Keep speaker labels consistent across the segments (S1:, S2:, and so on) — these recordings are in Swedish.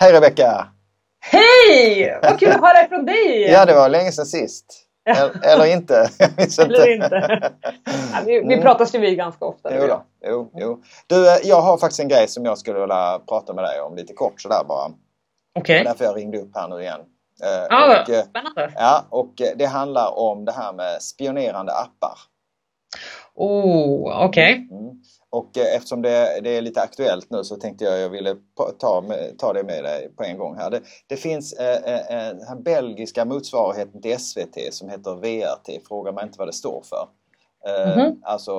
S1: Hej Rebecka!
S2: Hej! Vad kul att höra från dig igen.
S1: Ja, det var länge sedan sist. Eller, eller inte.
S2: eller inte. Ja, vi, vi pratas ju vid ganska ofta.
S1: Jo, då. jo, jo. Du, eh, jag har faktiskt en grej som jag skulle vilja prata med dig om lite kort sådär bara.
S2: Okej. Okay.
S1: Därför jag ringde upp här nu igen.
S2: Och, eh, spännande.
S1: Ja, och det handlar om det här med spionerande appar.
S2: Oh, okej. Okay. Mm.
S1: Och eh, eftersom det, det, är lite aktuellt nu så tänkte jag jag ville ta, ta det med dig på en gång här. Det, det finns eh, eh, den belgiska motsvarigheten till SVT som heter VRT. Fråga mig inte vad det står för. Eh, mm -hmm. Alltså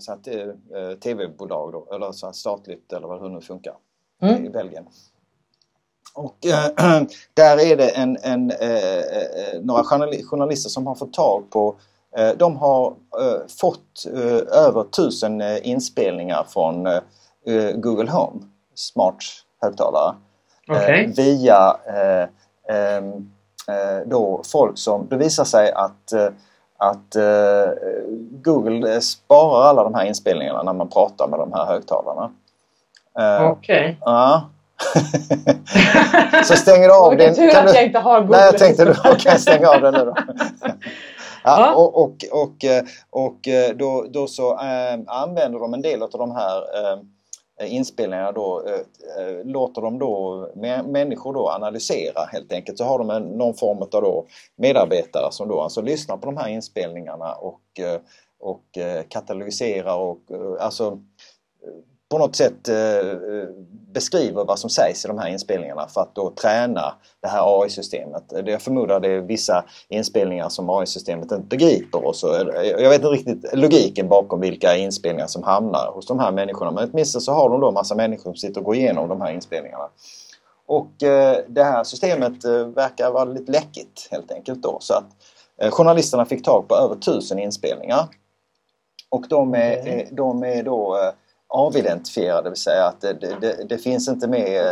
S1: så att, eh, tv-bolag då, eller så statligt eller vad det nu funkar mm. i Belgien. Och äh, där är det en, en äh, några journalister som har fått tag på Eh, de har eh, fått eh, över tusen inspelningar från Google Home, smart högtalare.
S2: Okay.
S1: Via då folk som, det visar sig att att Google sparar alla de här inspelningarna när man pratar med de här högtalarna.
S2: Okej. Okay.
S1: Ja. så stänger du av
S2: din... Tur att du... jag inte har Google.
S1: Nej, jag tänkte du kan stänga av den nu då. Ja, och, och, och, eh, och eh, då, då så äh, använder de en del av de här äh, inspelningarna då, äh, låter de då människor då analysera helt enkelt. Så har de en, någon form av då medarbetare som då alltså lyssnar på de här inspelningarna och, och katalogiserar och alltså på något sätt eh, beskriver vad som sägs i de här inspelningarna för att då träna det här AI-systemet. Jag förmodar det är vissa inspelningar som AI-systemet inte begriper och så. Jag vet inte riktigt logiken bakom vilka inspelningar som hamnar hos de här människorna men åtminstone så har de då massa människor som sitter och går igenom de här inspelningarna. Och eh, det här systemet eh, verkar vara lite läckigt helt enkelt då så att journalisterna fick tag på över tusen inspelningar. Och de är, mm. de är då avidentifierad, det vill säga att det, det, det finns inte med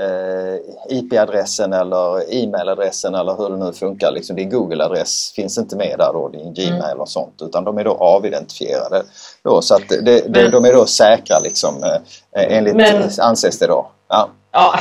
S1: eh, IP-adressen eller e-mailadressen eller hur det nu funkar. Liksom din Google-adress finns inte med där då, din Gmail mm. och sånt utan de är då avidentifierade. Då, så att det, men, de är då säkra liksom eh, enligt, men, anses det då. Ja.
S2: ja.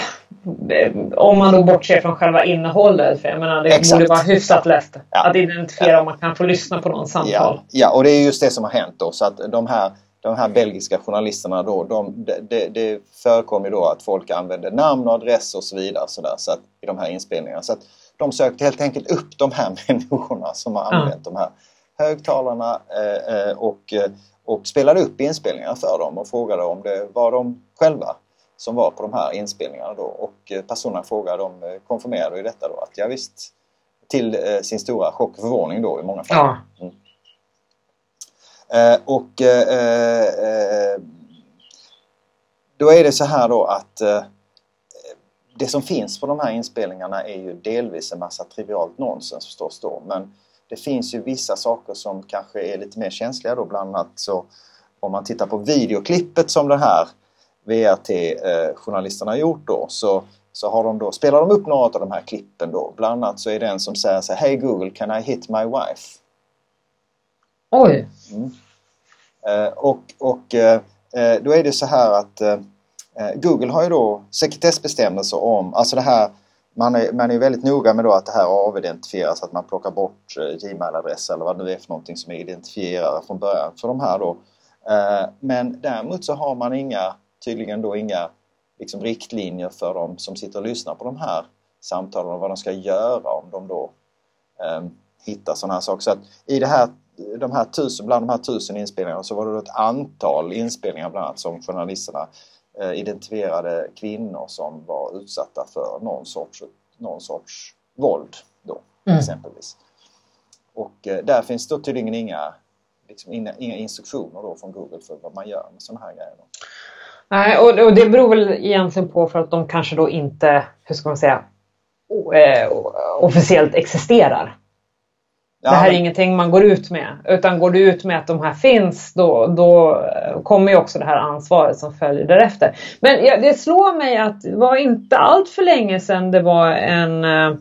S2: Om man då bortser från själva innehållet, för jag menar det Exakt. borde vara hyfsat lätt ja. att identifiera ja. om man kan få lyssna på någon samtal.
S1: Ja. ja, och det är just det som har hänt då så att de här de här belgiska journalisterna då, de, det, det förekom ju då att folk använde namn och adress och så vidare så där, så att, i de här inspelningarna. Så att de sökte helt enkelt upp de här människorna som har använt mm. de här högtalarna eh, eh, och, eh, och spelade upp inspelningarna för dem och frågade om det var de själva som var på de här inspelningarna då och eh, personerna frågade, de konfirmerade i detta då att ja, visst till sin stora chock och förvåning då i många fall. Ja. Mm. Eh, och eh, eh, eh, då är det så här då att eh, det som finns på de här inspelningarna är ju delvis en massa trivialt nonsens förstås då men det finns ju vissa saker som kanske är lite mer känsliga då bland annat så om man tittar på videoklippet som den här VRT-journalisterna eh, har gjort då så, så har de då, spelar de upp några av de här klippen då. Bland annat så är det en som säger så här Hey Google, can I hit my wife?
S2: Oj!
S1: Eh, mm. Eh, och, och eh, eh, då är det så här att eh, Google har ju då sekretessbestämmelser om, alltså det här man är, man är väldigt noga med då att det här avidentifieras, att man plockar bort Gmail-adresser eller vad det nu är för någonting som är identifierare från början för de här då. Men däremot så har man inga, tydligen då inga liksom riktlinjer för de som sitter och lyssnar på de här samtalen och vad de ska göra om de då um, hittar sådana här saker. Så att i det här de här tusen, bland de här tusen inspelningarna så var det ett antal inspelningar bland annat som journalisterna eh, identifierade kvinnor som var utsatta för någon sorts, någon sorts våld då mm. exempelvis. Och eh, där finns då tydligen inga, liksom, inga, inga instruktioner då från Google för vad man gör med sådana här grejer. Då.
S2: Nej, och, och, det beror väl egentligen på för att de kanske då inte, hur ska man säga, eh, officiellt existerar. Ja, det här är ingenting man går ut med. Utan går du ut med att de här finns då, då kommer ju också det här ansvaret som följer därefter. Men ja, det slår mig att det var inte allt för länge sedan det var en eh,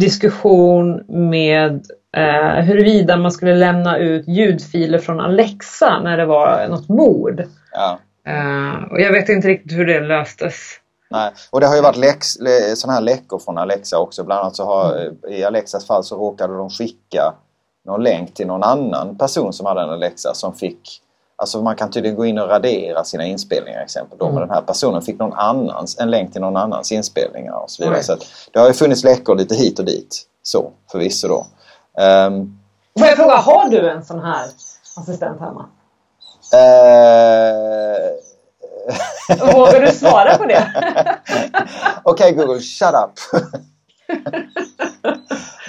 S2: diskussion med eh, huruvida man skulle lämna ut ljudfiler från Alexa när det var något mord.
S1: Ja.
S2: Eh, och jag vet inte riktigt hur det löstes.
S1: Nej, och det har ju varit läx, sådana här läckor från Alexa också. Bland annat så har mm. i Alexas fall så råkade de skicka någon länk till någon annan person som hade en Alexa som fick Alltså man kan tydligen gå in och radera sina inspelningar exempel. Då, mm. Men den här personen fick någon annans, en länk till någon annans inspelningar och så vidare. Mm. Så det har ju funnits läckor lite hit och dit. Så förvisso då. Um,
S2: Får jag fråga, har du en sån här assistent hemma?
S1: Uh,
S2: Vågar du svara på det?
S1: Okej okay, Google, shut up!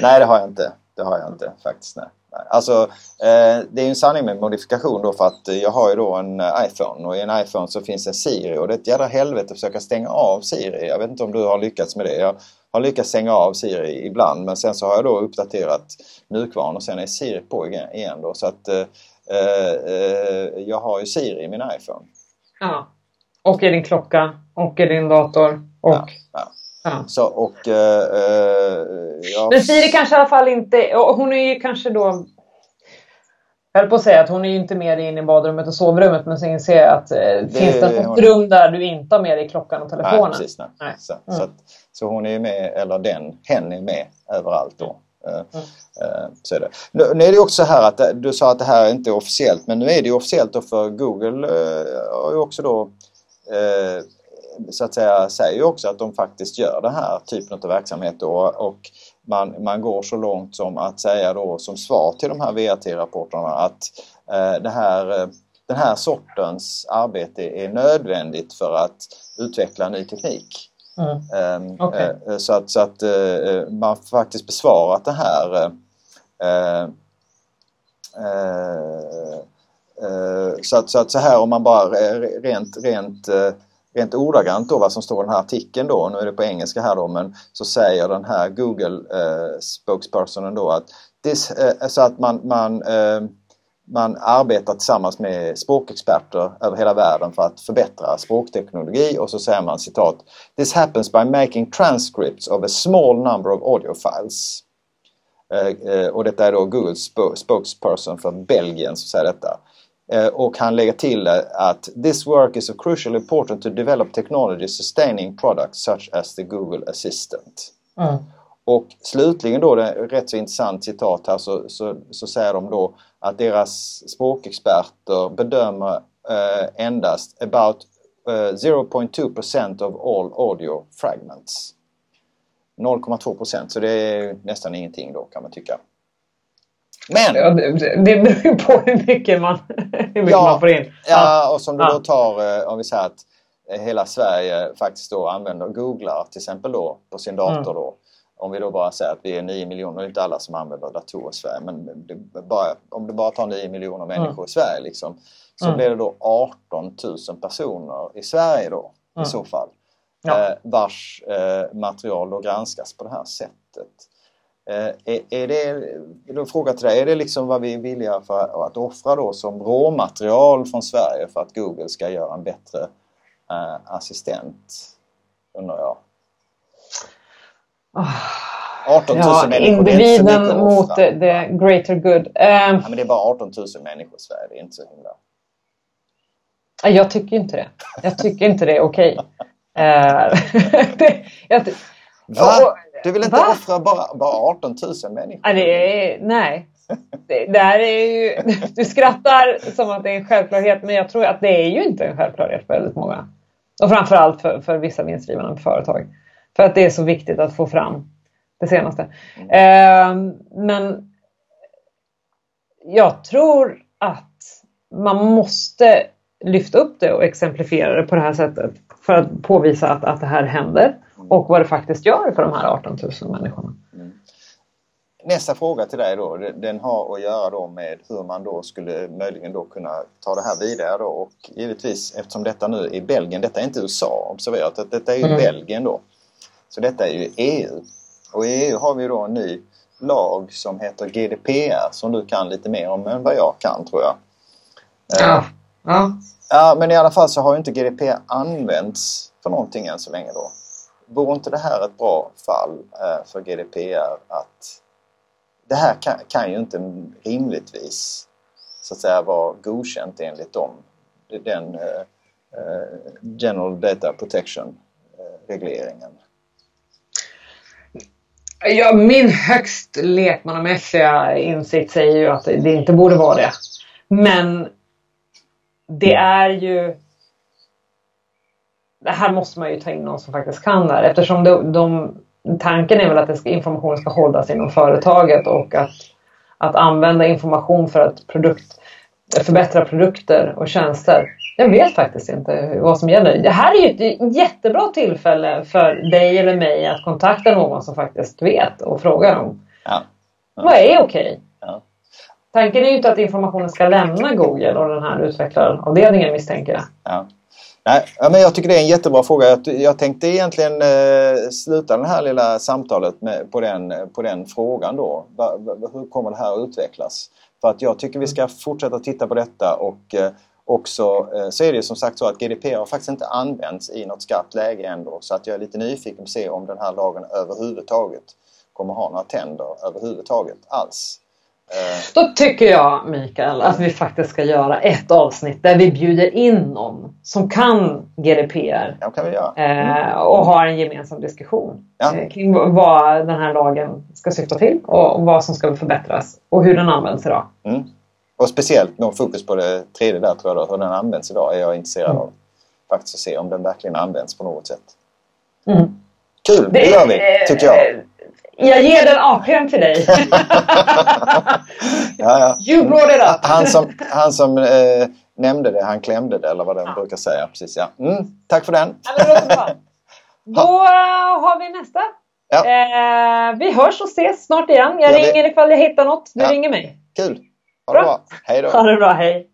S1: nej det har jag inte. Det har jag inte faktiskt. Nej. Alltså, eh, det är ju en sanning med modifikation då för att jag har ju då en eh, iPhone och i en iPhone så finns en Siri och det är ett jädra helvete att försöka stänga av Siri. Jag vet inte om du har lyckats med det. Jag har lyckats stänga av Siri ibland men sen så har jag då uppdaterat mjukvaran och sen är Siri på igen då så att eh, eh, jag har ju Siri i min iPhone.
S2: Ja. Och i din klocka och i din dator och ja,
S1: ja. Ja. Så, och, eh, eh,
S2: ja. Men Siri kanske i alla fall inte, hon är ju kanske då jag höll på att säga att hon är ju inte med inne i badrummet och sovrummet men sen inser jag att eh, det, finns det något rum där du inte har med dig klockan och telefonen?
S1: Nej, precis. Nej. nej. Så, mm. så, att, så, hon är med, eller den, hen är med överallt då. Eh, mm. Uh, så är det. Nu, nu, är det också så här att du sa att det här är inte officiellt men nu är det officiellt då för Google har ju också då uh, så att säga säger ju också att de faktiskt gör den här typen av verksamhet då, och man, man går så långt som att säga då som svar till de här VAT-rapporterna att eh, det här, eh, den här sortens arbete är nödvändigt för att utveckla ny teknik. Mm. Um, okay. eh, så att, så att eh, man faktiskt besvarat det här eh, eh, Eh, så att, så att så här om man bara rent, rent eh, rent ordagrant då vad som står i den här artikeln då, nu är det på engelska här då, men så säger den här Google eh, spokespersonen då att this, eh, så att man, man, eh, man arbetar tillsammans med språkexperter över hela världen för att förbättra språkteknologi och så säger man citat This happens by making transcripts of a small number of audio files. Eh, och detta är då Googles spokesperson för Belgien som säger detta. Eh, och han lägger till att This work is of crucial importance to develop technology sustaining products such as the Google Assistant. Mm. Och slutligen då, det är rätt så intressant citat här, så, så, så säger de då att deras språkexperter bedömer eh, endast about eh, 0.2% of all audio fragments. 0,2% så det är nästan ingenting då kan man tycka.
S2: Men! Ja, det, det beror ju på hur mycket man, hur mycket ja, man får in.
S1: Ja, och som du då tar, eh, om vi säger att eh, hela Sverige faktiskt då använder googlar till exempel då på sin dator mm. då. Om vi då bara säger att vi är 9 miljoner, det är inte alla som använder datorer i Sverige, men bara, om du bara tar 9 miljoner människor mm. i Sverige liksom, så mm. blir det då 18 000 personer i Sverige då i så fall. Ja. Eh, vars eh, material då granskas på det här sättet. Eh, är, är det, då fråga till dig, är det liksom vad vi är villiga för att offra då som råmaterial från Sverige för att Google ska göra en bättre äh, assistent? Undrar jag. 18 000 ja, människor,
S2: individen mot the, the greater good. Um,
S1: ja, men det är bara 18 000 människor i Sverige, det är inte så himla...
S2: Jag tycker inte det. Jag tycker inte det är okej. Okay. uh,
S1: Va? Du vill inte Va? offra bara, bara 18 000 människor?
S2: Ja, det är, nej. Det, det här är ju, du skrattar som att det är en självklarhet men jag tror att det är ju inte en självklarhet för väldigt många. Och framförallt för, för vissa vinstdrivande företag. För att det är så viktigt att få fram det senaste. Mm. Eh, men jag tror att man måste lyfta upp det och exemplifiera det på det här sättet för att påvisa att, att det här händer och vad det faktiskt gör för de här 18 000 människorna. Mm.
S1: Nästa fråga till dig då, den har att göra då med hur man då skulle möjligen då kunna ta det här vidare då och givetvis eftersom detta nu är Belgien, detta är inte USA, observera att detta är ju mm. Belgien då. Så detta är ju EU. Och i EU har vi då en ny lag som heter GDPR som du kan lite mer om än vad jag kan tror jag.
S2: Ja. ja.
S1: Ja, men i alla fall så har ju inte GDPR använts för någonting än så länge då. Vore inte det här ett bra fall eh, för GDPR att det här kan, kan, ju inte rimligtvis så att säga vara godkänt enligt dem. Den uh, General Data Protection regleringen?
S2: Ja, min högst lekmannamässiga insikt säger ju att det inte borde vara det. Men det är ju... Det här måste man ju ta in någon som faktiskt kan det här eftersom de, de, tanken är väl att ska, informationen ska hållas inom företaget och att, att använda information för att produkt, förbättra produkter och tjänster. Jag vet faktiskt inte vad som gäller. Det här är ju ett jättebra tillfälle för dig eller mig att kontakta någon som faktiskt vet och frågar om
S1: Ja. Ja.
S2: vad är okej.
S1: Ja.
S2: Tanken är ju inte att informationen ska lämna Google och den här utvecklaravdelningen misstänker jag.
S1: Nej, men jag tycker det är en jättebra fråga. Jag, jag tänkte egentligen eh, sluta det här lilla samtalet med, på, den, på den frågan då. Va, va, hur kommer det här att utvecklas? För att jag tycker vi ska fortsätta titta på detta och eh, också eh, så är det som sagt så att GDPR har faktiskt inte använts i något skarpt läge ändå så att jag är lite nyfiken på att se om den här lagen överhuvudtaget kommer ha några tänder överhuvudtaget alls. Eh,
S2: Då tycker jag Mikael att vi faktiskt ska göra ett avsnitt där vi bjuder in någon som kan GDPR
S1: ja, kan vi göra.
S2: eh, och har en gemensam diskussion
S1: Ja.
S2: eh, kring vad den här lagen ska syfta till och vad som ska förbättras och hur den används idag.
S1: Mm. Och speciellt med fokus på det tredje där tror jag då, hur den används idag är jag intresserad
S2: Mm.
S1: av. Faktiskt att se om den verkligen används på något sätt.
S2: Mm.
S1: Kul, det, gör vi tycker jag.
S2: Jag ger den APn till dig.
S1: Ja, ja.
S2: You brought it up.
S1: Han som, han som eh, nämnde det, han klämde det eller vad de brukar säga. Precis, ja. Mm, tack för den.
S2: Ja, det. Då eh, har vi nästa.
S1: Ja.
S2: Eh, vi hörs och ses snart igen. Jag
S1: Ja, det-
S2: ringer ifall jag hittar något. Du
S1: Ja.
S2: det mig.
S1: Kul. Ha det
S2: Bra.
S1: bra. Hej då.
S2: Ha det bra, hej.